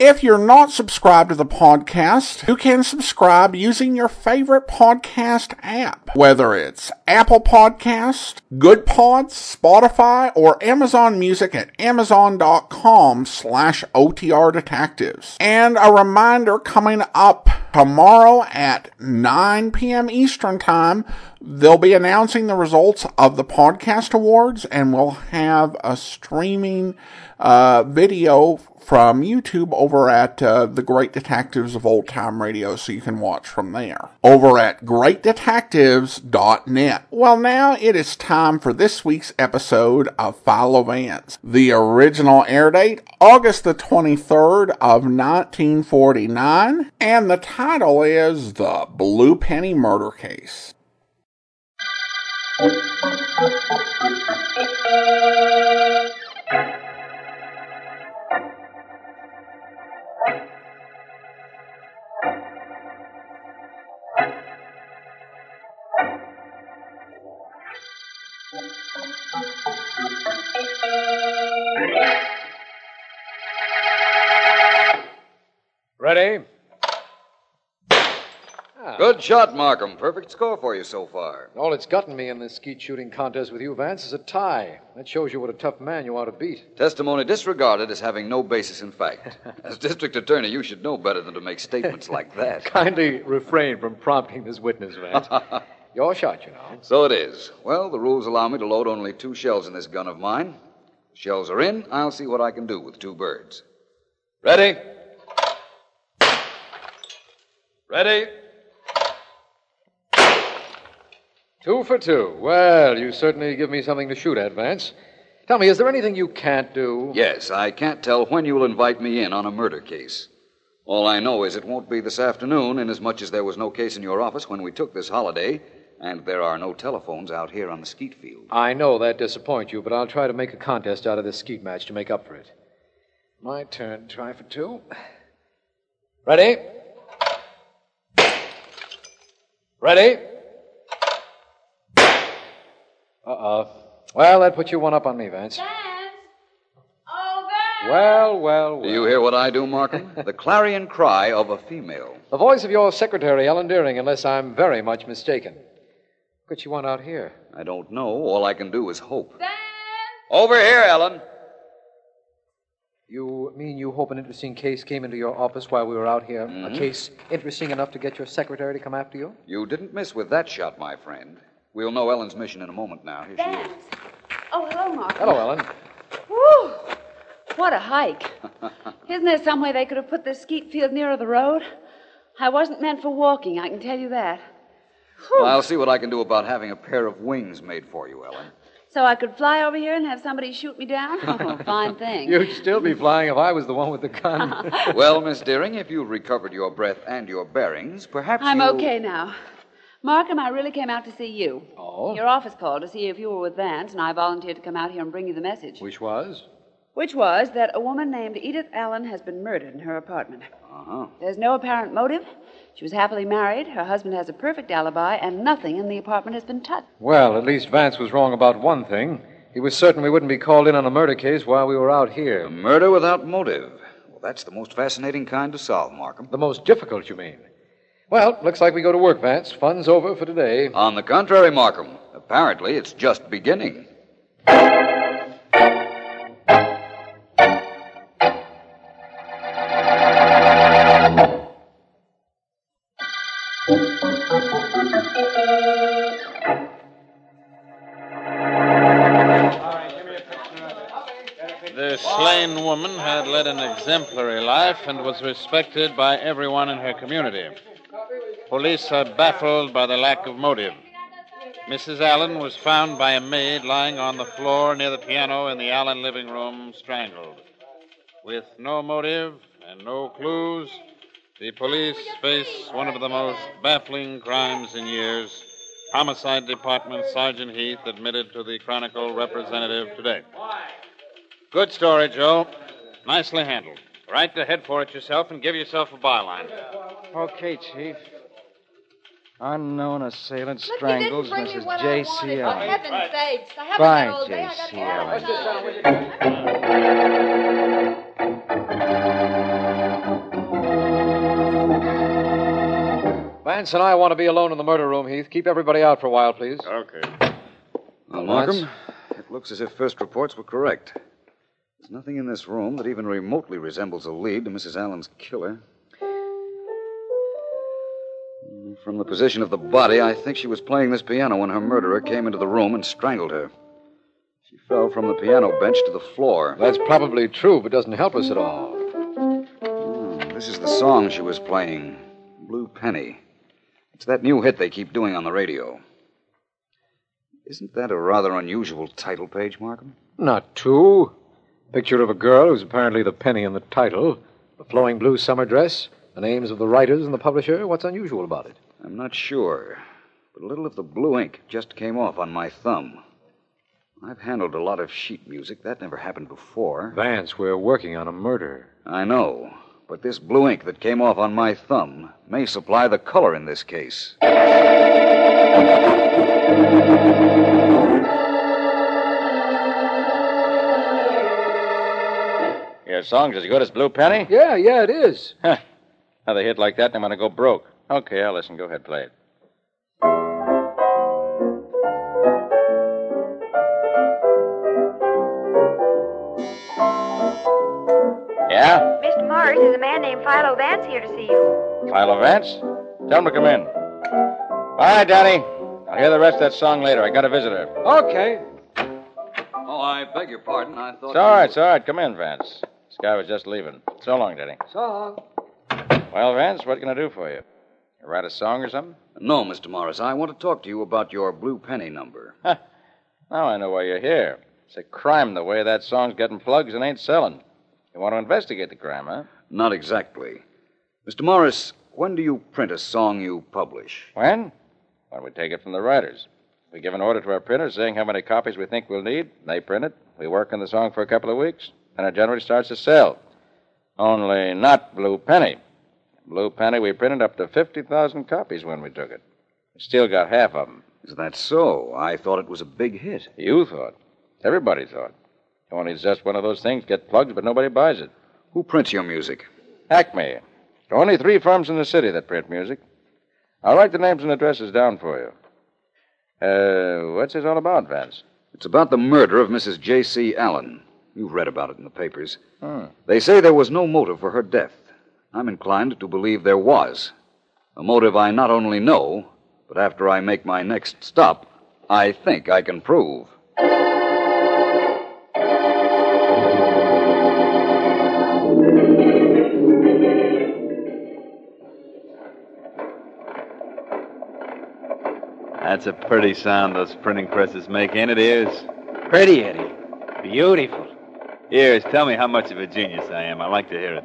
If you're not subscribed to the podcast, you can subscribe using your favorite podcast app, whether it's Apple Podcast, Goodpods, Spotify, or Amazon Music at amazon.com slash OTR Detectives. And a reminder coming up tomorrow at 9 p.m. Eastern Time, they'll be announcing the results of the podcast awards and we'll have a streaming uh, video from YouTube over at uh, The Great Detectives of Old Time Radio, so you can watch from there. Over at greatdetectives.net. Well, now it is time for this week's episode of of Vance. The original air date, August the 23rd of 1949, and the title is The Blue Penny Murder Case. Good shot, Markham. Perfect score for you so far. All it's gotten me in this skeet shooting contest with you, Vance, is a tie. That shows you what a tough man you ought to beat. Testimony disregarded as having no basis in fact. As district attorney, you should know better than to make statements like that. Kindly refrain from prompting this witness, Vance. Your shot, you know. So it is. Well, the rules allow me to load only two shells in this gun of mine. The shells are in. I'll see what I can do with two birds. Ready? Ready? Two for two. Well, you certainly give me something to shoot at, Vance. Tell me, is there anything you can't do? Yes, I can't tell when you will invite me in on a murder case. All I know is it won't be this afternoon, inasmuch as there was no case in your office when we took this holiday, and there are no telephones out here on the skeet field. I know that disappoints you, but I'll try to make a contest out of this skeet match to make up for it. My turn. Try for two. Ready? Ready? Uh oh. Well, that puts you one up on me, Vance. Vance! Oh, Vance! Well, well, well. Do you hear what I do, Markham? the clarion cry of a female. The voice of your secretary, Ellen Deering, unless I'm very much mistaken. What could you want out here? I don't know. All I can do is hope. Vance! Over here, Ellen. You mean you hope an interesting case came into your office while we were out here? A case interesting enough to get your secretary to come after you? You didn't miss with that shot, my friend. We'll know Ellen's mission in a moment now. Here she Vance! is. Oh, hello, Mark. Hello, Ellen. Whew! What a hike. Isn't there some way they could have put this skeet field nearer the road? I wasn't meant for walking, I can tell you that. Whew. I'll see what I can do about having a pair of wings made for you, Ellen. So I could fly over here and have somebody shoot me down? Oh, fine thing. You'd still be flying if I was the one with the gun. well, Miss Deering, if you've recovered your breath and your bearings, perhaps I'm you... okay now. Markham, I really came out to see you. Oh? Your office called to see if you were with Vance, and I volunteered to come out here and bring you the message. Which was? Which was that a woman named Edith Allen has been murdered in her apartment. Uh-huh. There's no apparent motive. She was happily married. Her husband has a perfect alibi, and nothing in the apartment has been touched. Well, at least Vance was wrong about one thing. He was certain we wouldn't be called in on a murder case while we were out here. A murder without motive. Well, that's the most fascinating kind to solve, Markham. The most difficult, you mean? Well, looks like we go to work, Vance. Fun's over for today. On the contrary, Markham, apparently it's just beginning. The slain woman had led an exemplary life and was respected by everyone in her community. Police are baffled by the lack of motive. Mrs. Allen was found by a maid lying on the floor near the piano in the Allen living room, strangled. With no motive and no clues, The police face one of the most baffling crimes in years. Homicide Department Sergeant Heath admitted to the Chronicle representative today. Good story, Joe. Nicely handled. Right to head for it yourself and give yourself a byline. Okay, Chief. Unknown assailant Look, strangles you didn't bring me Mrs. what I J.C. wanted. For heaven's sakes. I haven't Bye, all day. I got J.C. half an Allen. hour. Vance and I want to be alone in the murder room, Heath. Keep everybody out for a while, please. Okay. Well, Markham, it looks as if first reports were correct. There's nothing in this room that even remotely resembles a lead to Mrs. Allen's killer. From the position of the body, I think she was playing this piano when her murderer came into the room and strangled her. She fell from the piano bench to the floor. That's probably true, but doesn't help us at all. Hmm, This is the song she was playing Blue Penny. It's that new hit they keep doing on the radio. Isn't that a rather unusual title page, Markham? Not true. Picture of a girl who's apparently the penny in the title, a flowing blue summer dress, the names of the writers and the publisher. What's unusual about it? I'm not sure. But a little of the blue ink just came off on my thumb. I've handled a lot of sheet music. That never happened before. Vance, we're working on a murder. I know. But this blue ink that came off on my thumb may supply the color in this case. Your song's as good as Blue Penny? Yeah, yeah, it is. Huh. Another hit like that, and I'm going to go broke. Okay, I'll listen. Go ahead, play it. Yeah? Mr. Morris, there's a man named Philo Vance here to see you. Philo Vance? Tell him to come in. All right, Danny. I'll hear the rest of that song later. I got a visitor. Okay. Oh, I beg your pardon. I thought. It's all right, it's all right. Come in, Vance. This guy was just leaving. So long, Danny. So long. Well, Vance, what can I do for you? You write a song or something? No, Mr. Morris. I want to talk to you about your blue penny number. Now I know why you're here. It's a crime the way that song's getting plugs and ain't selling. You want to investigate the crime, huh? Not exactly. Mr. Morris, when do you print a song you publish? When? When we take it from the writers. We give an order to our printers saying how many copies we think we'll need. They print it. We work on the song for a couple of weeks. And it generally starts to sell. Only not Blue Penny. Blue Penny, we printed up to 50,000 copies when we took it. We still got half of them. Is that so? I thought it was a big hit. You thought. Everybody thought. Only it's just one of those things get plugged, but nobody buys it. Who prints your music? Acme. Only three firms in the city that print music. I'll write the names and addresses down for you. Uh, what's this all about, Vance? It's about the murder of Mrs. J.C. Allen. You've read about it in the papers. Hmm. They say there was no motive for her death. I'm inclined to believe there was. A motive I not only know, but after I make my next stop, I think I can prove. That's a pretty sound those printing presses make, ain't it, Ears? Pretty, Eddie. Beautiful. Ears, tell me how much of a genius I am. I like to hear it.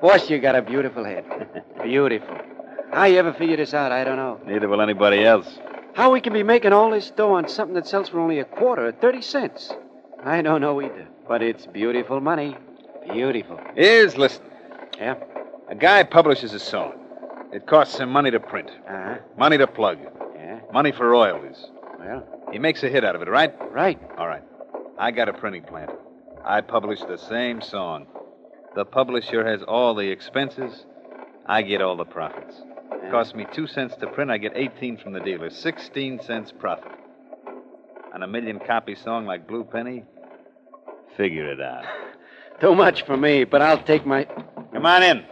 Boss, you got a beautiful head. beautiful. How you ever figure this out, I don't know. Neither will anybody else. How we can be making all this dough on something that sells for only a quarter at 30 cents? I don't know either. But it's beautiful money. Beautiful. Ears, listen. Yeah? A guy publishes a song. It costs him money to print, Uh-huh. money to plug, Yeah? money for royalties. Well, He makes a hit out of it, right? right. All right. I got a printing plant. I publish the same song. The publisher has all the expenses. I get all the profits. It costs me two cents to print. I get 18 from the dealer. 16 cents profit. On a million copy song like Blue Penny, figure it out. Too much for me, but I'll take my. Come on in.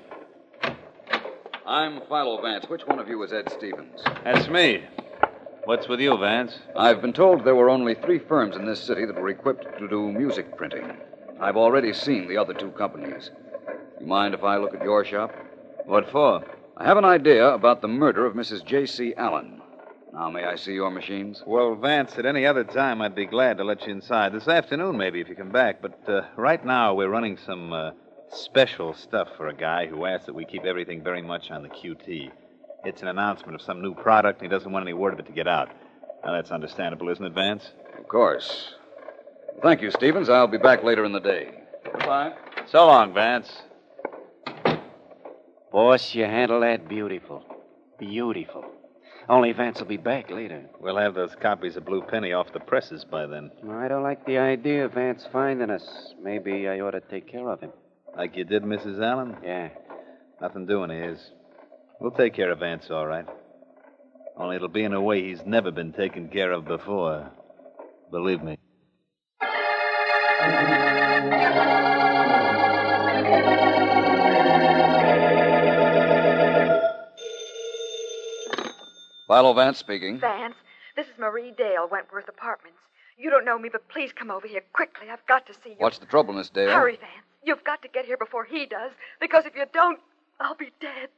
I'm Philo Vance. Which one of you is Ed Stevens? That's me. What's with you, Vance? I've been told there were only three firms in this city that were equipped to do music printing. I've already seen the other two companies. You mind if I look at your shop? What for? I have an idea about the murder of Mrs. J.C. Allen. Now, may I see your machines? Well, Vance, at any other time, I'd be glad to let you inside. This afternoon, maybe, if you come back. But uh, right now, we're running some uh, Special stuff for a guy who asks that we keep everything very much on the QT. It's an announcement of some new product, and he doesn't want any word of it to get out. Now, that's understandable, isn't it, Vance? Of course. Thank you, Stevens. I'll be back later in the day. Goodbye. So long, Vance. Boss, you handle that beautiful. Beautiful. Only Vance will be back later. We'll have those copies of Blue Penny off the presses by then. I don't like the idea of Vance finding us. Maybe I ought to take care of him. Like you did, Mrs. Allen? Yeah. Nothing doing of his. We'll take care of Vance, all right. Only it'll be in a way he's never been taken care of before. Believe me. Philo Vance speaking. Vance, this is Marie Dale, Wentworth Apartments. You don't know me, but please come over here quickly. I've got to see you. What's the trouble, Miss Dale? Hurry, Vance. You've got to get here before he does, because if you don't, I'll be dead.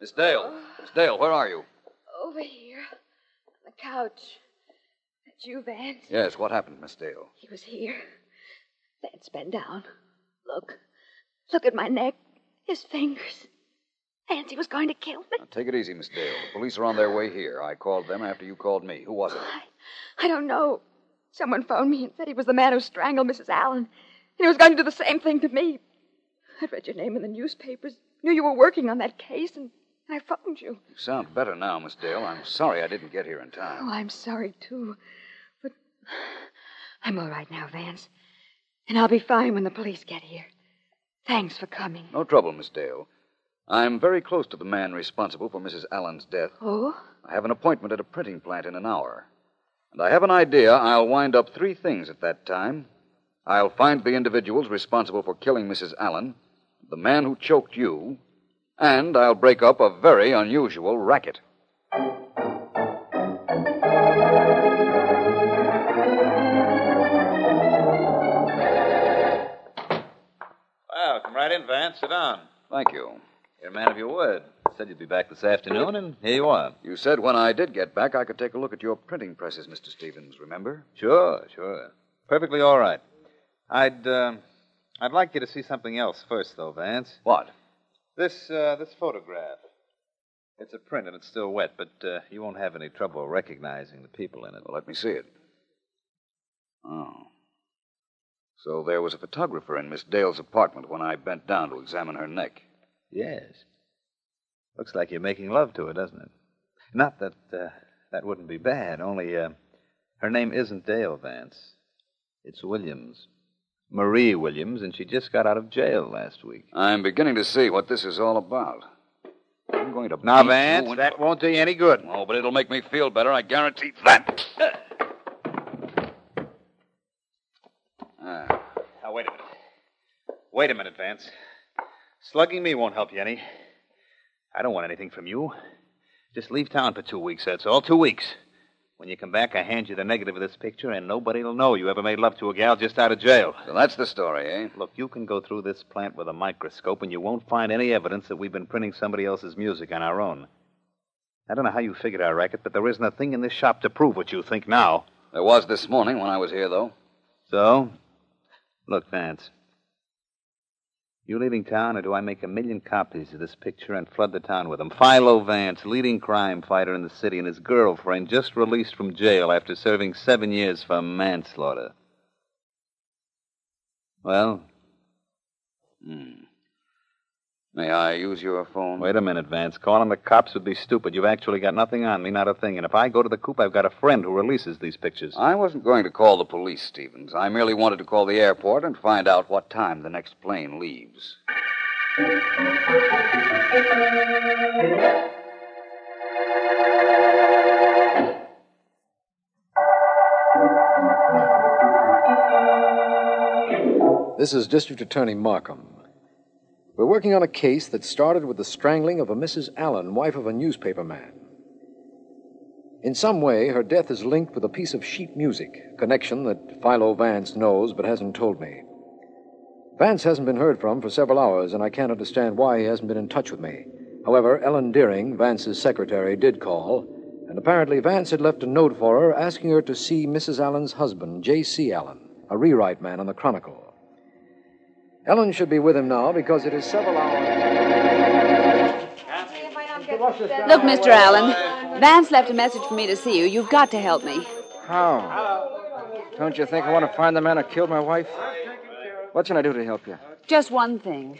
Miss Dale. Miss Dale, where are you? Over here. On the couch. That's you, Vance. Yes, what happened, Miss Dale? He was here. Vance, bend down. Look. Look at my neck. His fingers. Vance, he was going to kill me. Now, take it easy, Miss Dale. The police are on their way here. I called them after you called me. Who was it? I I don't know. Someone phoned me and said he was the man who strangled Mrs. Allen. And he was going to do the same thing to me. I'd read your name in the newspapers, knew you were working on that case, and I phoned you. You sound better now, Miss Dale. I'm sorry I didn't get here in time. Oh. I'm sorry, too. But I'm all right now, Vance. And I'll be fine when the police get here. Thanks for coming. No trouble, Miss Dale. I'm very close to the man responsible for Mrs. Allen's death. Oh? I have an appointment at a printing plant in an hour. And I have an idea I'll wind up three things at that time. I'll find the individuals responsible for killing Mrs. Allen, the man who choked you, and I'll break up a very unusual racket. In, Vance. Sit down. Thank you. You're a man of your word. Said you'd be back this afternoon, and here you are. You said when I did get back, I could take a look at your printing presses, Mr. Stevens, remember? Sure, sure. Perfectly all right. I'd, uh, I'd like you to see something else first, though, Vance. What? This, uh, this photograph. It's a print and it's still wet, but uh, you won't have any trouble recognizing the people in it. Well, let me see it. Oh. So there was a photographer in Miss Dale's apartment when I bent down to examine her neck. Yes. Looks like you're making love to her, doesn't it? Not that uh, that wouldn't be bad, only uh, her name isn't Dale Vance. It's Williams. Marie Williams, and she just got out of jail last week. I'm beginning to see what this is all about. I'm going to. Now, beat Vance, that won't do you any good. Oh, but it'll make me feel better, I guarantee that. Ah, Now, wait a minute. Wait a minute, Vance. Slugging me won't help you any. I don't want anything from you. Just leave town for two weeks, that's all. Two weeks. When you come back, I hand you the negative of this picture, and nobody will know you ever made love to a gal just out of jail. so that's the story, eh? Look, you can go through this plant with a microscope, and you won't find any evidence that we've been printing somebody else's music on our own. I don't know how you figured our racket, but there isn't a thing in this shop to prove what you think now. There was this morning when I was here, though. So, look, Vance. You leaving town, or do I make a million copies of this picture and flood the town with them? Philo Vance, leading crime fighter in the city, and his girlfriend just released from jail after serving seven years for manslaughter. Well, Hmm. May I use your phone? wait a minute, Vance. Calling the cops would be stupid. You've actually got nothing on me, not a thing. And if I go to the coop, I've got a friend who releases these pictures. I wasn't going to call the police, Stevens. I merely wanted to call the airport and find out what time the next plane leaves. This is District Attorney Markham. We're working on a case that started with the strangling of a Mrs. Allen, wife of a newspaper man. In some way, her death is linked with a piece of sheet music, a connection that Philo Vance knows but hasn't told me. Vance hasn't been heard from for several hours, and I can't understand why he hasn't been in touch with me. However, Ellen Deering, Vance's secretary, did call, And apparently, Vance had left a note for her asking her to see Mrs. Allen's husband, J.C. Allen, a rewrite man on the Chronicle. Ellen should be with him now because it is several hours. Look, Mr. Allen, Vance left a message for me to see you. You've got to help me. How? Don't you think I want to find the man who killed my wife? What can I do to help you? Just one thing.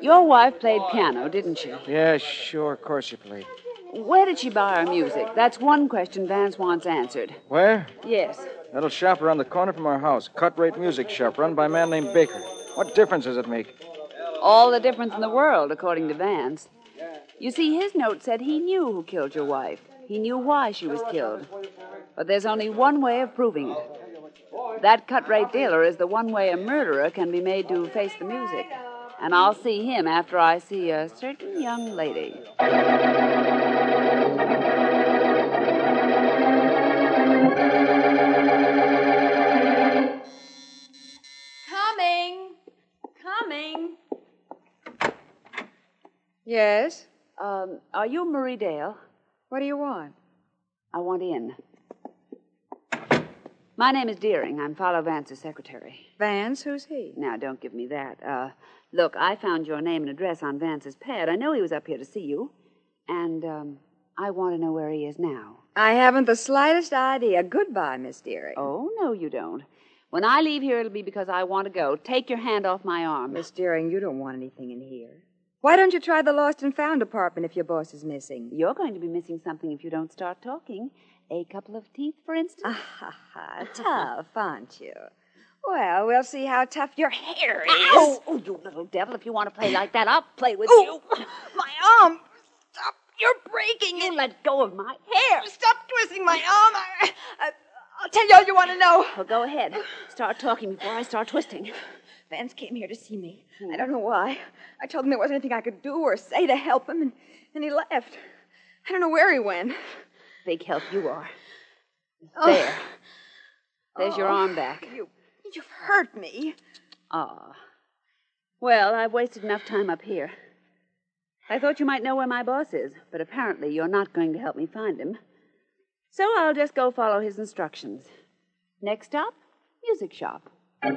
Your wife played piano, didn't she? Yeah, sure, of course she played. Where did she buy her music? That's one question Vance wants answered. Where? Yes. Little shop around the corner from our house. Cut rate music shop run by a man named Baker. What difference does it make? All the difference in the world, according to Vance. You see, his note said he knew who killed your wife. He knew why she was killed. But there's only one way of proving it. That cut rate dealer is the one way a murderer can be made to face the music. And I'll see him after I see a certain young lady. Coming. Yes? Um, are you Marie Dale? What do you want? I want in. My name is Deering. I'm Philo Vance's secretary. Vance? Who's he? Now, don't give me that. Uh, look, I found your name and address on Vance's pad. I know he was up here to see you. And, um, I want to know where he is now. I haven't the slightest idea. Goodbye, Miss Deering. Oh, no, you don't. When I leave here, it'll be because I want to go. Take your hand off my arm. Miss Deering, you don't want anything in here. Why don't you try the lost and found department if your boss is missing? You're going to be missing something if you don't start talking. A couple of teeth, for instance? Ah, ha, ha. Tough, aren't you? Well, we'll see how tough your hair is. Oh, oh, you little devil. If you want to play like that, I'll play with Oh, you. My arm! Stop! You're breaking You it. let go of my hair. Stop twisting my arm. I, I, I'll tell you all you want to know. Well, go ahead. Start talking before I start twisting. Vance came here to see me. I don't know why. I told him there wasn't anything I could do or say to help him, and, and he left. I don't know where he went. Big help you are. Oh. There. There's your Oh, arm back. You, you've hurt me. Ah. Well, I've wasted enough time up here. I thought you might know where my boss is, but apparently you're not going to help me find him. So I'll just go follow his instructions. Next stop, music shop. Please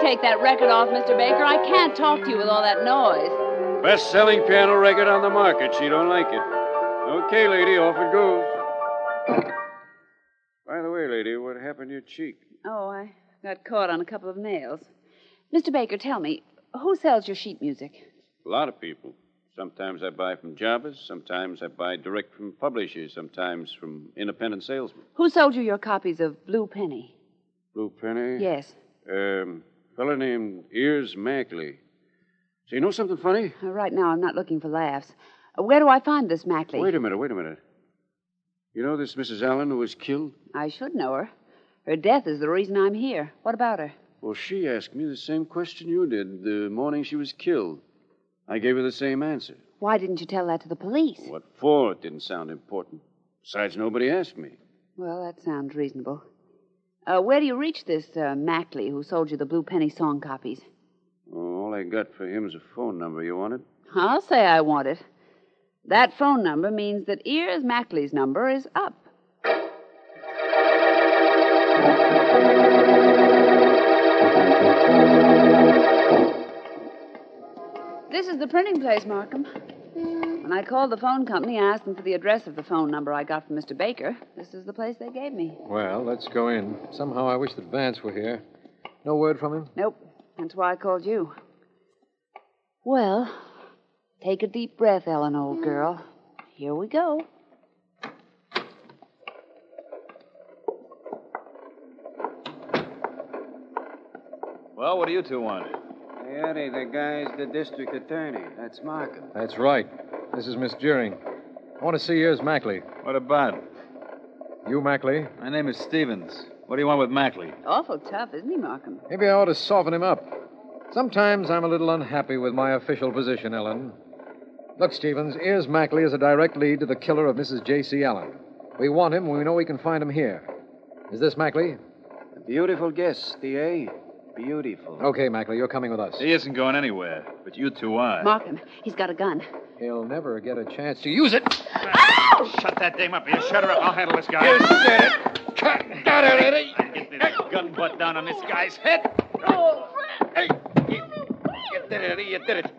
take that record off, Mr. Baker. I can't talk to you with all that noise. Best selling piano record on the market. She don't like it. Okay, lady, off it goes. By the way, lady, what happened to your cheek? Oh, I got caught on a couple of nails. Mr. Baker, tell me, who sells your sheet music? A lot of people. Sometimes I buy from jobbers, sometimes I buy direct from publishers, sometimes from independent salesmen. Who sold you your copies of Blue Penny? Blue Penny? Yes. Um, fellow named Ears Mackley. So you know something funny? Uh, right now, I'm not looking for laughs. Uh, where do I find this Mackley? Wait a minute, wait a minute. You know this Mrs. Allen who was killed? I should know her. Her death is the reason I'm here. What about her? Well, she asked me the same question you did the morning she was killed. I gave her the same answer. Why didn't you tell that to the police? What for? It didn't sound important. Besides, nobody asked me. Well, that sounds reasonable. Uh, where do you reach this uh, Mackley who sold you the Blue Penny song copies? Oh, all I got for him is a phone number. You want it? I'll say I want it. That phone number means that Ears Mackley's number is up. This is the printing place, Markham. When I called the phone company, I asked them for the address of the phone number I got from Mr. Baker. This is the place they gave me. Well, let's go in. Somehow I wish that Vance were here. No word from him? Nope. That's why I called you. Well, take a deep breath, Ellen, old girl. Here we go. Well, what do you two want? Eddie, the guy's the district attorney. That's Markham. That's right. This is Miss Deering. I want to see yours, Mackley. What about? You, Mackley? My name is Stevens. What do you want with Mackley? Awful tough, isn't he, Markham? Maybe I ought to soften him up. Sometimes I'm a little unhappy with my official position, Ellen. Look, Stevens, here's Mackley as a direct lead to the killer of Mrs. J.C. Allen. We want him, and we know we can find him here. Is this Mackley? A beautiful guess, D.A. Beautiful. Okay, Mackley, you're coming with us. He isn't going anywhere, but you two are. Markham. He's got a gun. He'll never get a chance to use it. Shut that dame up. You shut her up. I'll handle this guy. You said it. Got it, Eddie. Get this gun butt down on this guy's head. Oh, hey, you, you did it, Eddie. You did it.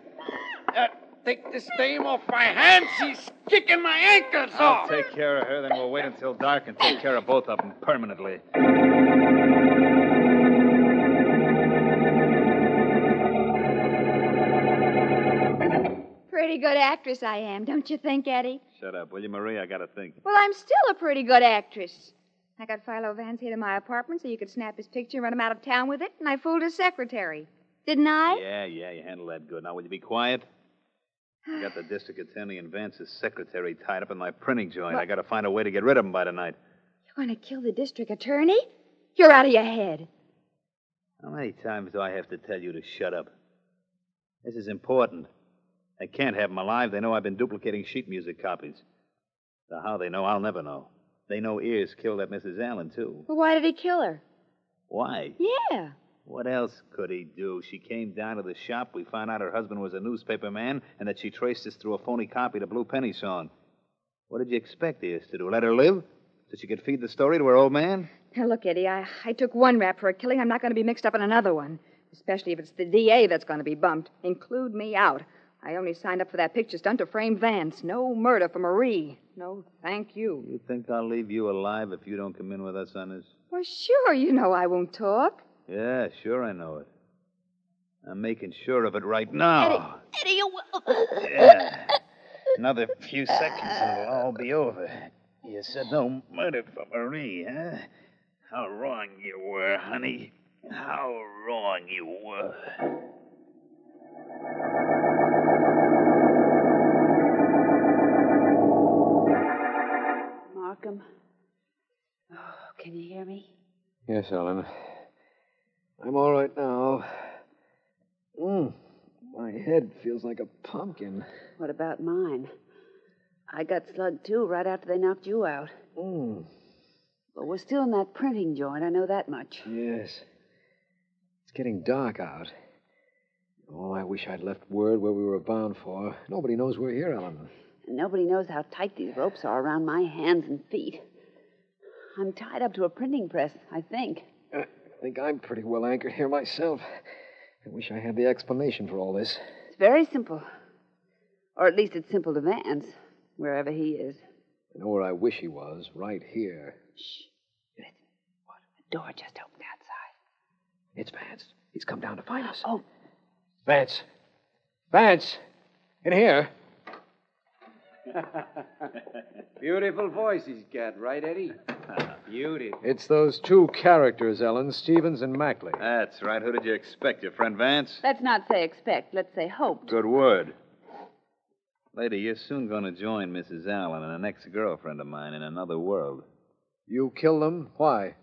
Uh, take this dame off my hands. She's kicking my ankles I'll off. take care of her, then we'll wait until dark and take care of both of them permanently. Pretty good actress I am, don't you think, Eddie? Shut up, will you, Marie? I gotta think. Well, I'm still a pretty good actress. I got Philo Vance here to my apartment so you could snap his picture and run him out of town with it, and I fooled his secretary. Didn't I? Yeah, yeah, you handled that good. Now, will you be quiet? I got the district attorney and Vance's secretary tied up in my printing joint. What? I gotta find a way to get rid of them by tonight. You're going to kill the district attorney? You're out of your head. How many times do I have to tell you to shut up? This is important. I can't have them alive. They know I've been duplicating sheet music copies. So how they know, I'll never know. They know Ears killed that Mrs. Allen, too. Well, why did he kill her? Why? Yeah. What else could he do? She came down to the shop. We found out her husband was a newspaper man and that she traced us through a phony copy of the Blue Penny song. What did you expect Ears to do? Let her live? So she could feed the story to her old man? Now, look, Eddie, I, I took one rap for a killing. I'm not going to be mixed up in another one, especially if it's the DA that's going to be bumped. Include me out. I only signed up for that picture stunt to frame Vance. No murder for Marie. No, thank you. You think I'll leave you alive if you don't come in with us on this? Well, sure, you know I won't talk. Yeah, sure I know it. I'm making sure of it right now. Eddie, Eddie, you will. Yeah. Another few seconds and it'll all be over. You said no murder for Marie, huh? How wrong you were, honey. How wrong you were. Yes, Ellen. I'm all right now. Mm, my head feels like a pumpkin. What about mine? I got slugged too right after they knocked you out. Mm, But we're still in that printing joint, I know that much. yes. It's getting dark out. Oh, I wish I'd left word where we were bound for. Nobody knows we're here, Ellen. And nobody knows how tight these ropes are around my hands and feet. I'm tied up to a printing press, I think. I think I'm pretty well anchored here myself. I wish I had the explanation for all this. It's very simple. Or at least it's simple to Vance, wherever he is. I know where I wish he was, right here. Shh. What? The door just opened outside. It's Vance. He's come down to find us. Oh. Vance. Vance! In here. Beautiful voice he's got, right, Eddie? Beautiful. It's those two characters, Ellen, Stevens and Mackley. That's right. Who did you expect, your friend Vance? Let's not say expect, let's say hoped. Good word. Lady, you're soon going to join Mrs. Allen and an ex girlfriend of mine in another world. You killed them? Why?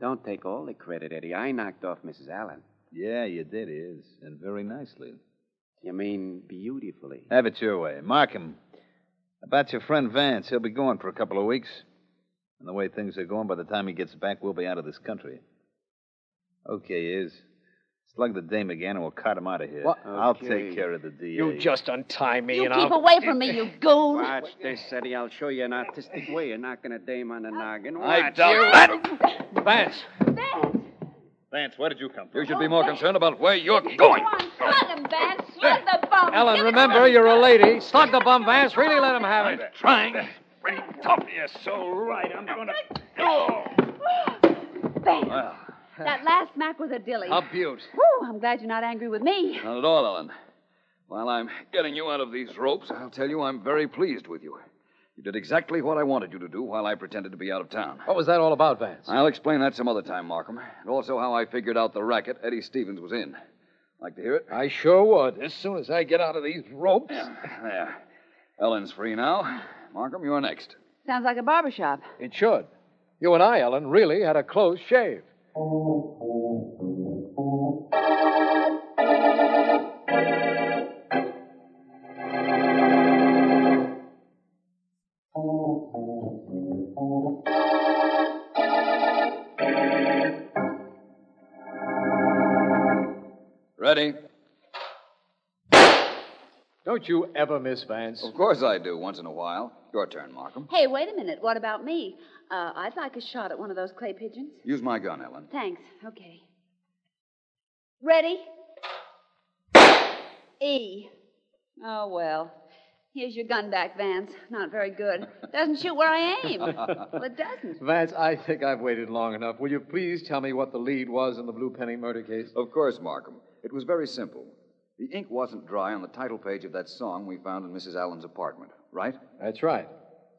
Don't take all the credit, Eddie. I knocked off Mrs. Allen. Yeah, you did, Ears, and very nicely. You mean beautifully? Have it your way. Markham. About your friend Vance, he'll be gone for a couple of weeks. And the way things are going, by the time he gets back, we'll be out of this country. Okay, Ears. Slug the dame again, and we'll cut him out of here. What? I'll Okay. take care of the DA. You just untie me You and keep I'll. away from me, you goon! Watch this, Eddie. I'll show you an artistic way of knocking a dame on the noggin. I Watch doubt you. that. Vance! Vance, where did you come from? You should be more concerned about where you're going. Slug him, Vance! Slug the bum! Ellen, remember, you're a lady. Slug the bum, Vance. Really let him have it. I'm Trying to bring tough. You're so right. I'm going to. Oh. Vance! Well, That last smack was a dilly. a beaut. Whew, I'm glad you're not angry with me. Not at all, Ellen. While I'm getting you out of these ropes, I'll tell you I'm very pleased with you. You did exactly what I wanted you to do while I pretended to be out of town. What was that all about, Vance? I'll explain that some other time, Markham. And also how I figured out the racket Eddie Stevens was in. Like to hear it? I sure would, as soon as I get out of these ropes. There. Ellen's free now. Markham, you're next. Sounds like a barber shop. It should. You and I, Ellen, really had a close shave. Ready? Don't you ever, Miss Vance? Of course I do, once in a while. Your turn, Markham. Hey, wait a minute. What about me? Uh, I'd like a shot at one of those clay pigeons. Use my gun, Ellen. Thanks. Okay. Ready? E. Oh, well. Here's your gun back, Vance. Not very good. Doesn't shoot where I aim. well, it doesn't. Vance, I think I've waited long enough. Will you please tell me what the lead was in the Blue Penny murder case? Of course, Markham. It was very simple. The ink wasn't dry on the title page of that song we found in Mrs. Allen's apartment, right? That's right.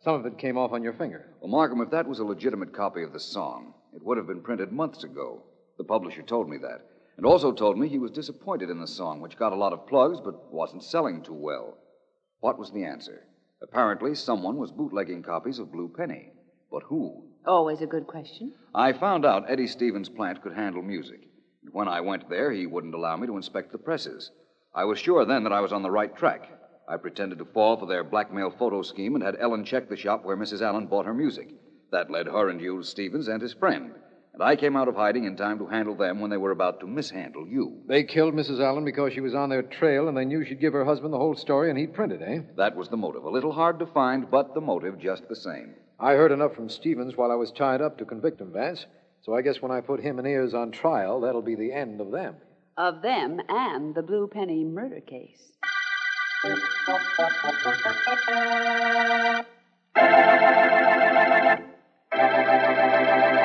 Some of it came off on your finger. Well, Markham, if that was a legitimate copy of the song, it would have been printed months ago. The publisher told me that. And also told me he was disappointed in the song, which got a lot of plugs but wasn't selling too well. What was the answer? Apparently, someone was bootlegging copies of Blue Penny. But who? Always a good question. I found out Eddie Stevens' plant could handle music. And when I went there, he wouldn't allow me to inspect the presses. I was sure then that I was on the right track. I pretended to fall for their blackmail photo scheme and had Ellen check the shop where Mrs. Allen bought her music. That led her and Hughes Stevens and his friend. And I came out of hiding in time to handle them when they were about to mishandle you. They killed Mrs. Allen because she was on their trail and they knew she'd give her husband the whole story and he'd print it, eh? That was the motive. A little hard to find, but the motive just the same. I heard enough from Stevens while I was tied up to convict him, Vance. So I guess when I put him and Ears on trial, that'll be the end of them. Of them and the Blue Penny murder case.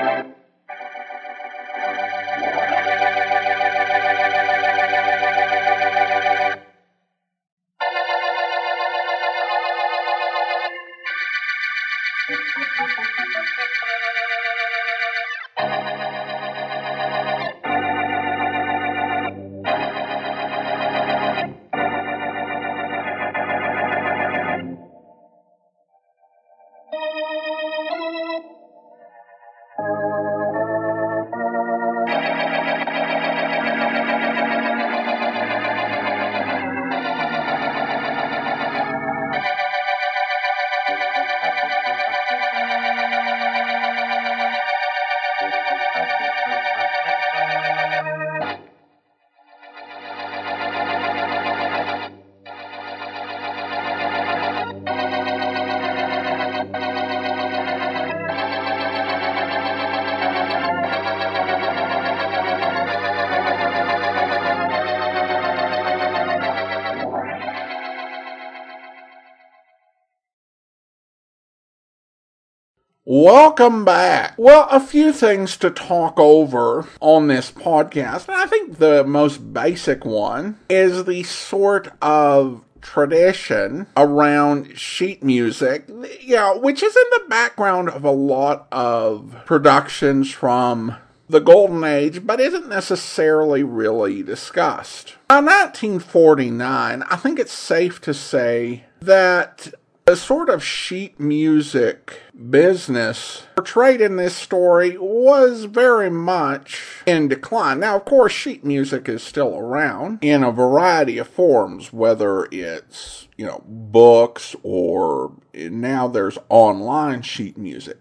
Welcome back. Well, a few things to talk over on this podcast. And I think the most basic one is the sort of tradition around sheet music, yeah, which is in the background of a lot of productions from the Golden Age, but isn't necessarily really discussed. By 1949, I think it's safe to say that the sort of sheet music business portrayed in this story was very much in decline. Now, of course, sheet music is still around in a variety of forms, whether it's, you know, books or now there's online sheet music.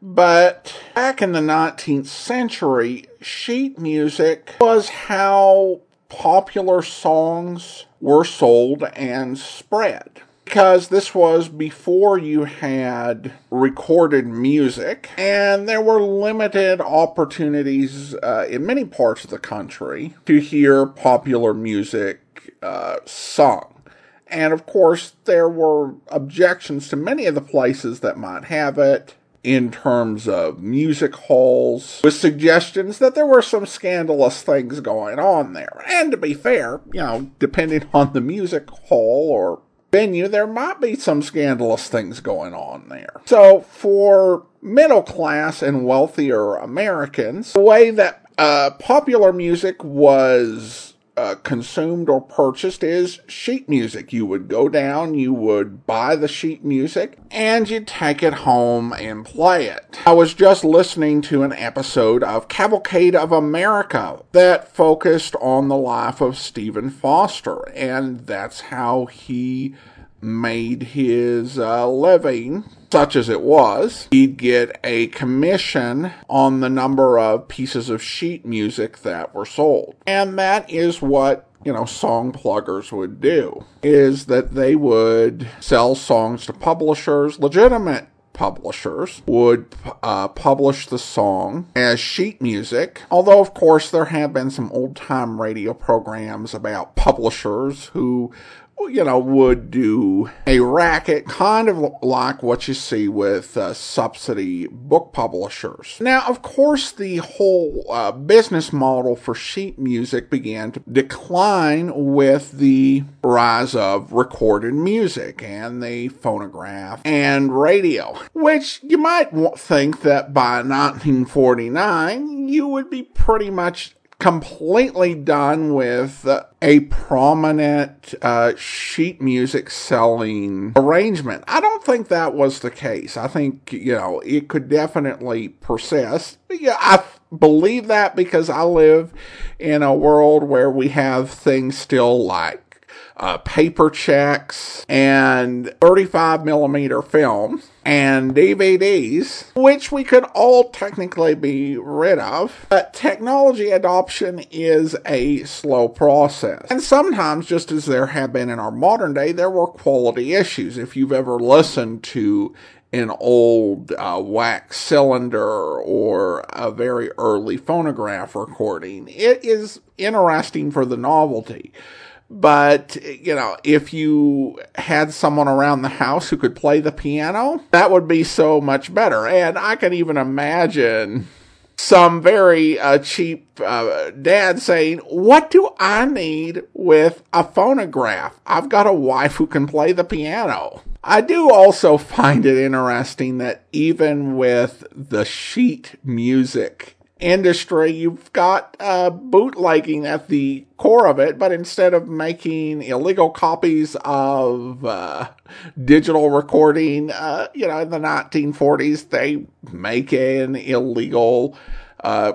But back in the 19th century, sheet music was how popular songs were sold and spread because this was before you had recorded music, and there were limited opportunities uh, in many parts of the country to hear popular music uh, sung. And of course, there were objections to many of the places that might have it in terms of music halls, with suggestions that there were some scandalous things going on there. And to be fair, you know, depending on the music hall or venue, there might be some scandalous things going on there. So, for middle class and wealthier Americans, the way that uh, popular music was uh, consumed or purchased is sheet music. You would go down, you would buy the sheet music, and you'd take it home and play it. I was just listening to an episode of Cavalcade of America that focused on the life of Stephen Foster, and that's how he made his uh, living, such as it was, he'd get a commission on the number of pieces of sheet music that were sold. And that is what you know, song pluggers would do is that they would sell songs to publishers, legitimate publishers would uh, publish the song as sheet music. Although, of course, there have been some old time radio programs about publishers who you know, would do a racket kind of like what you see with uh, subsidy book publishers. Now, of course, the whole uh, business model for sheet music began to decline with the rise of recorded music and the phonograph and radio, which you might think that by 1949 you would be pretty much completely done with a prominent uh, sheet music selling arrangement. I don't think that was the case. I think, you know, it could definitely persist. Yeah, I believe that because I live in a world where we have things still like uh, paper checks and 35 millimeter film and DVDs, which we could all technically be rid of. But technology adoption is a slow process. And sometimes, just as there have been in our modern day, there were quality issues. If you've ever listened to an old uh, wax cylinder or a very early phonograph recording, it is interesting for the novelty. But, you know, if you had someone around the house who could play the piano, that would be so much better. And I can even imagine some very uh, cheap uh, dad saying, What do I need with a phonograph? I've got a wife who can play the piano. I do also find it interesting that even with the sheet music industry, you've got uh, bootlegging at the core of it, but instead of making illegal copies of uh, digital recording, uh, you know, in the 1940s, they make an illegal uh,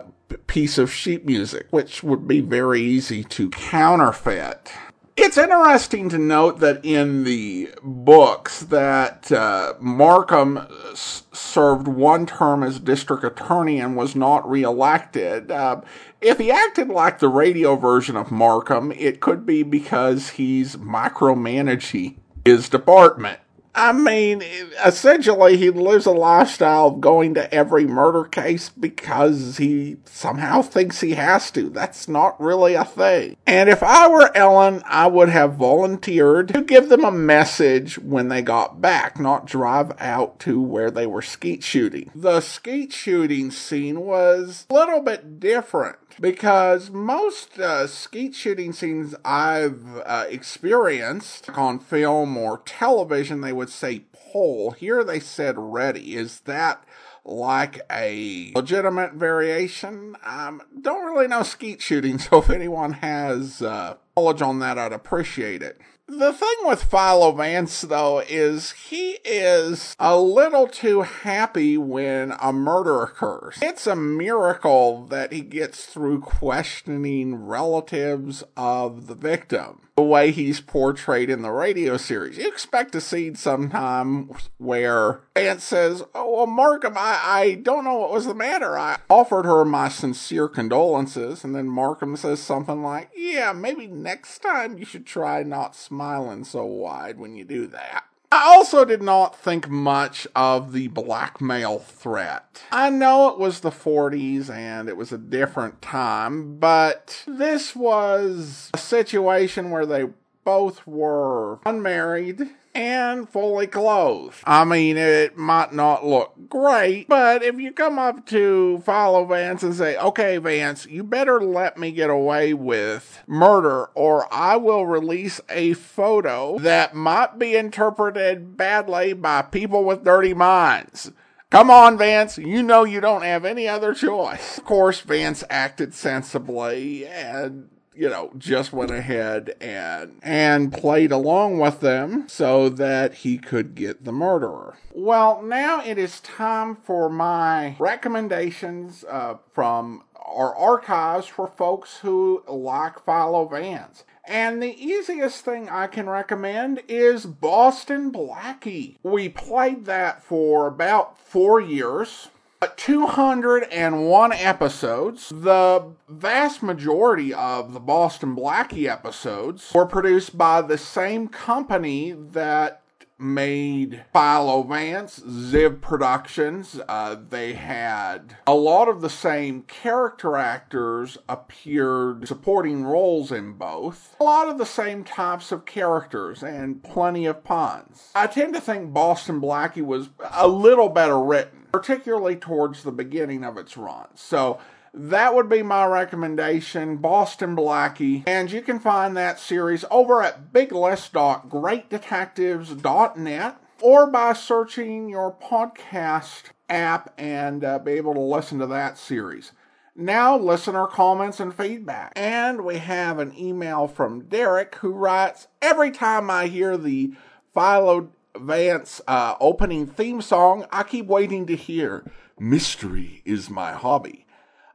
piece of sheet music, which would be very easy to counterfeit. It's interesting to note that in the books that uh, Markham s- served one term as district attorney and was not reelected. Uh, if he acted like the radio version of Markham, it could be because he's micromanaging his department. I mean, essentially, he lives a lifestyle of going to every murder case because he somehow thinks he has to. That's not really a thing. And if I were Ellen, I would have volunteered to give them a message when they got back, not drive out to where they were skeet shooting. The skeet shooting scene was a little bit different because most uh, skeet shooting scenes I've uh, experienced on film or television, they would say pull. Here they said ready. Is that like a legitimate variation? Um, don't really know skeet shooting, so if anyone has uh, knowledge on that, I'd appreciate it. The thing with Philo Vance, though, is he is a little too happy when a murder occurs. It's a miracle that he gets through questioning relatives of the victim. The way he's portrayed in the radio series. You expect to see sometime where Aunt says, Oh, well, Markham, I, I don't know what was the matter. I offered her my sincere condolences. And then Markham says something like, Yeah, maybe next time you should try not smiling so wide when you do that. I also did not think much of the blackmail threat. I know it was the 40s and it was a different time, but this was a situation where they both were unmarried and fully clothed. I mean, it might not look great, but if you come up to Philo Vance and say, okay, Vance, you better let me get away with murder or I will release a photo that might be interpreted badly by people with dirty minds. Come on, Vance. You know you don't have any other choice. Of course, Vance acted sensibly and you know, just went ahead and and played along with them so that he could get the murderer. Well, now it is time for my recommendations uh, from our archives for folks who like Philo Vance. And the easiest thing I can recommend is Boston Blackie. We played that for about four years. 201 episodes. The vast majority of the Boston Blackie episodes were produced by the same company that made Philo Vance, Ziv Productions. Uh, they had a lot of the same character actors appeared supporting roles in both. A lot of the same types of characters and plenty of puns. I tend to think Boston Blackie was a little better written, particularly towards the beginning of its run. So that would be my recommendation, Boston Blackie. And you can find that series over at biglist.greatdetectives.net or by searching your podcast app and uh, be able to listen to that series. Now, listener comments and feedback. And we have an email from Derek who writes Every time I hear the Philo Vance uh, opening theme song, I keep waiting to hear Mystery is my hobby.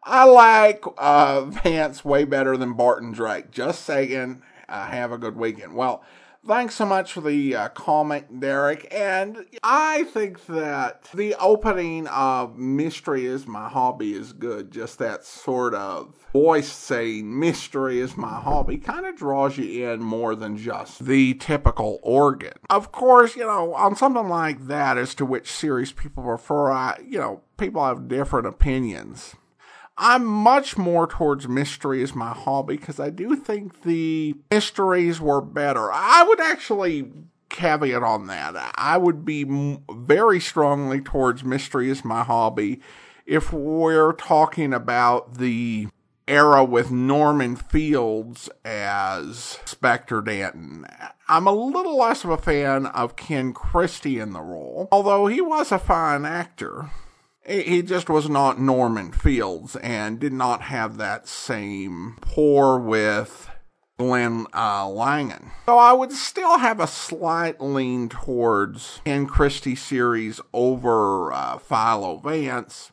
I like uh, Vance way better than Barton Drake. Just saying. Uh, have a good weekend. Well, thanks so much for the uh, comment, Derek. And I think that the opening of Mystery is My Hobby is good. Just that sort of voice saying Mystery is my hobby kind of draws you in more than just the typical organ. Of course, you know, on something like that as to which series people prefer, I, you know, people have different opinions. I'm much more towards mystery as my hobby because I do think the mysteries were better. I would actually caveat on that. I would be very strongly towards mystery as my hobby if we're talking about the era with Norman Fields as Spectre Danton. I'm a little less of a fan of Ken Christy in the role, although he was a fine actor he just was not Norman Fields and did not have that same pour with Glenn uh, Langan. So I would still have a slight lean towards Ken Christy series over uh, Philo Vance,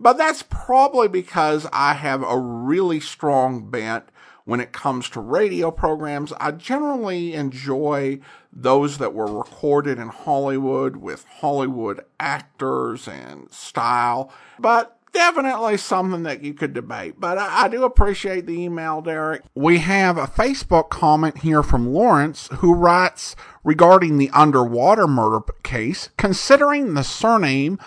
but that's probably because I have a really strong bent when it comes to radio programs, I generally enjoy those that were recorded in Hollywood with Hollywood actors and style, but definitely something that you could debate. But I, I, do appreciate the email, Derek. We have a Facebook comment here from Lawrence who writes regarding the underwater murder case, considering the surname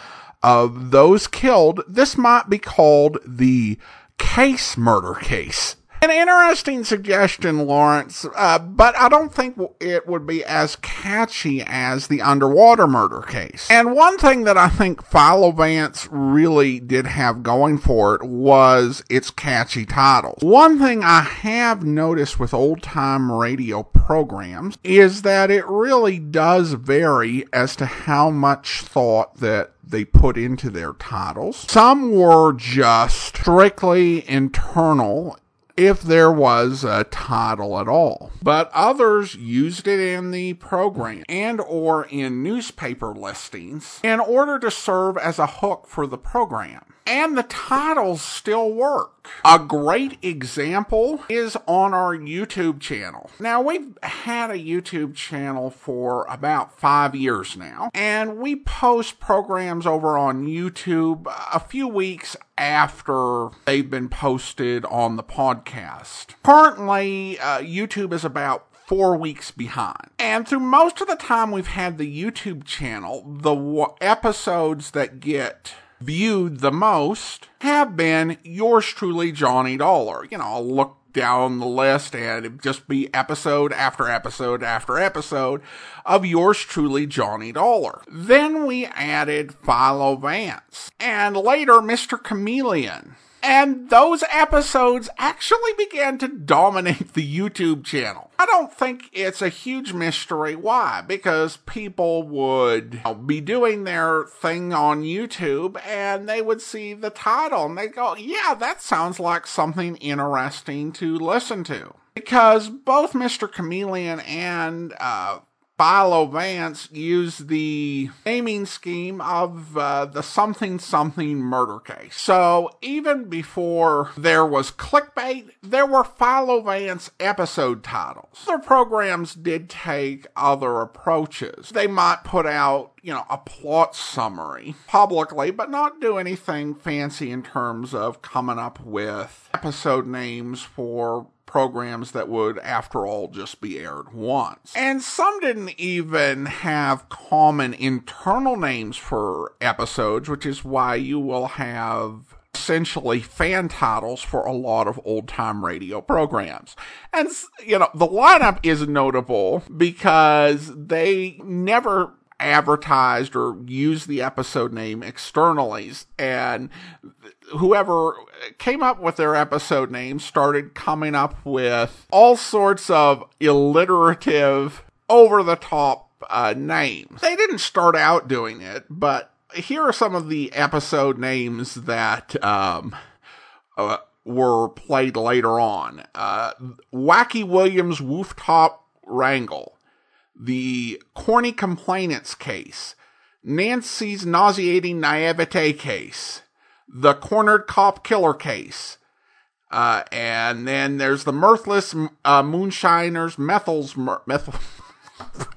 of those killed, this might be called the case murder case. An interesting suggestion, Lawrence, uh, but I don't think it would be as catchy as the underwater murder case. And one thing that I think Philo Vance really did have going for it was its catchy titles. One thing I have noticed with old time radio programs is that it really does vary as to how much thought that they put into their titles. Some were just strictly internal if there was a title at all. But others used it in the program and or in newspaper listings in order to serve as a hook for the program and the titles still work. A great example is on our YouTube channel. Now, we've had a YouTube channel for about five years now, and we post programs over on YouTube a few weeks after they've been posted on the podcast. Currently, uh, YouTube is about four weeks behind. And through most of the time we've had the YouTube channel, the w- episodes that get viewed the most have been yours truly, Johnny Dollar. You know, I'll look down the list and it'd just be episode after episode after episode of yours truly, Johnny Dollar. Then we added Philo Vance and later Mr. Chameleon. And those episodes actually began to dominate the YouTube channel. I don't think it's a huge mystery why, because people would you know, be doing their thing on YouTube and they would see the title and they go, yeah, that sounds like something interesting to listen to. Because both Mr. Chameleon and uh, Philo Vance used the naming scheme of uh, the something something murder case. So even before there was clickbait, there were Philo Vance episode titles. Other programs did take other approaches. They might put out, you know, a plot summary publicly, but not do anything fancy in terms of coming up with episode names for programs that would, after all, just be aired once. And some didn't even have common internal names for episodes, which is why you will have essentially fan titles for a lot of old time radio programs. And, you know, the lineup is notable because they never advertised or used the episode name externally. And whoever came up with their episode name started coming up with all sorts of alliterative, over the top uh, names. They didn't start out doing it, but here are some of the episode names that um, uh, were played later on uh, Wacky Williams Wooftop Wrangle, the Corny Complainants case, Nancy's Nauseating Naivete case, the Cornered Cop Killer case. Uh, and then there's the Mirthless uh, Moonshiners Methyls Methyl.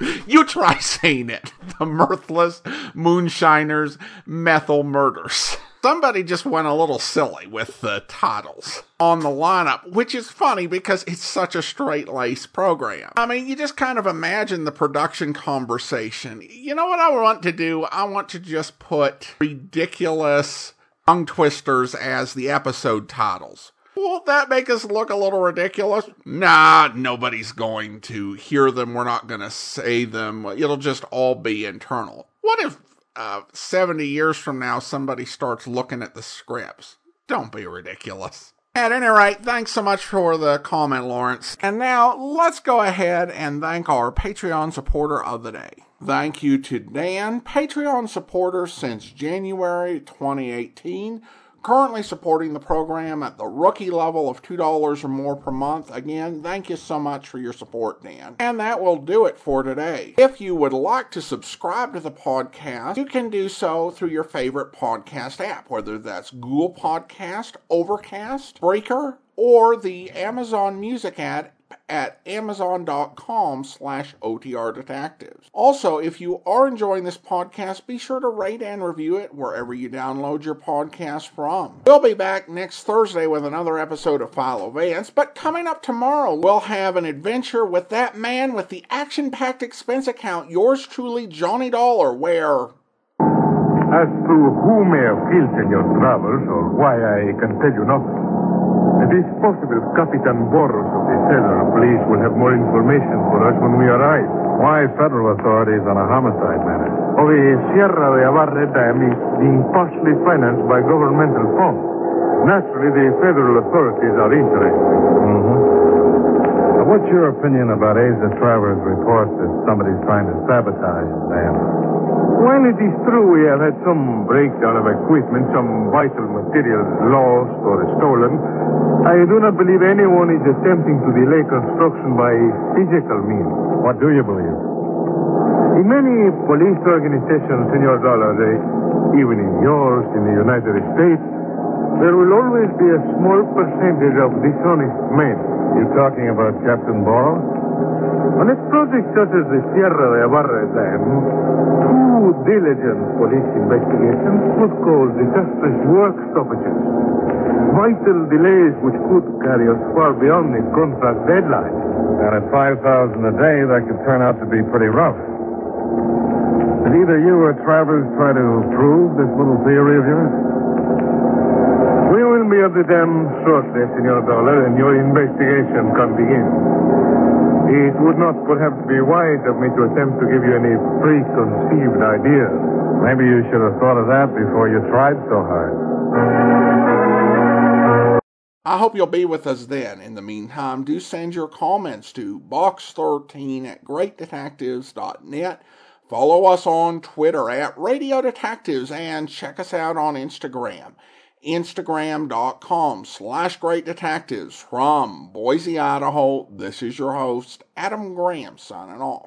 you try saying it. The Mirthless Moonshiners Methyl Murders. Somebody just went a little silly with the titles on the lineup, which is funny because it's such a straight lace program. I mean, you just kind of imagine the production conversation. You know what I want to do? I want to just put ridiculous tongue twisters as the episode titles. Won't that make us look a little ridiculous? Nah, nobody's going to hear them. We're not going to say them. It'll just all be internal. What if uh, 70 years from now somebody starts looking at the scripts? Don't be ridiculous. At any rate, thanks so much for the comment, Lawrence. And now let's go ahead and thank our Patreon supporter of the day. Thank you to Dan, Patreon supporter since January 2018, currently supporting the program at the rookie level of $2 or more per month. Again, thank you so much for your support, Dan. And that will do it for today. If you would like to subscribe to the podcast, you can do so through your favorite podcast app, whether that's Google Podcast, Overcast, Breaker, or the Amazon Music app at amazon.com slash OTR Detectives. Also, if you are enjoying this podcast, be sure to rate and review it wherever you download your podcast from. We'll be back next Thursday with another episode of Philo Vance, but coming up tomorrow, we'll have an adventure with that man with the action-packed expense account, yours truly, Johnny Dollar, where... As to who may have killed in your travels, or why I can tell you nothing. It is possible Capitan Boros of the Cellular Police will have more information for us when we arrive. Why federal authorities on a homicide matter? Oh, the Sierra de Abarre Dam is being partially financed by governmental funds. Naturally, the federal authorities are interested. Mm-hmm. What's your opinion about Asa Travers' report that somebody's trying to sabotage the dam? While it is true we have had some breakdown of equipment, some vital materials lost or stolen, I do not believe anyone is attempting to delay construction by physical means. What do you believe? In many police organizations, Senor Dollar, they, even in yours, in the United States, there will always be a small percentage of dishonest men. You're talking about Captain Ball? On a project such as the Sierra de Abarre Dam, two diligent police investigations would cause disastrous work stoppages. Vital delays which could carry us far beyond the contract deadline. And at 5000 a day, that could turn out to be pretty rough. Did either you or Travers try to prove this little theory of yours? Be at the dam shortly, Senor Dollar, and your investigation can begin. It would not perhaps be wise of me to attempt to give you any preconceived ideas. Maybe you should have thought of that before you tried so hard. I hope you'll be with us then. In the meantime, do send your comments to box13 at greatdetectives.net. Follow us on Twitter at Radio Detectives and check us out on Instagram. Instagram.com slash Great Detectives from Boise, Idaho. This is your host, Adam Graham, signing off.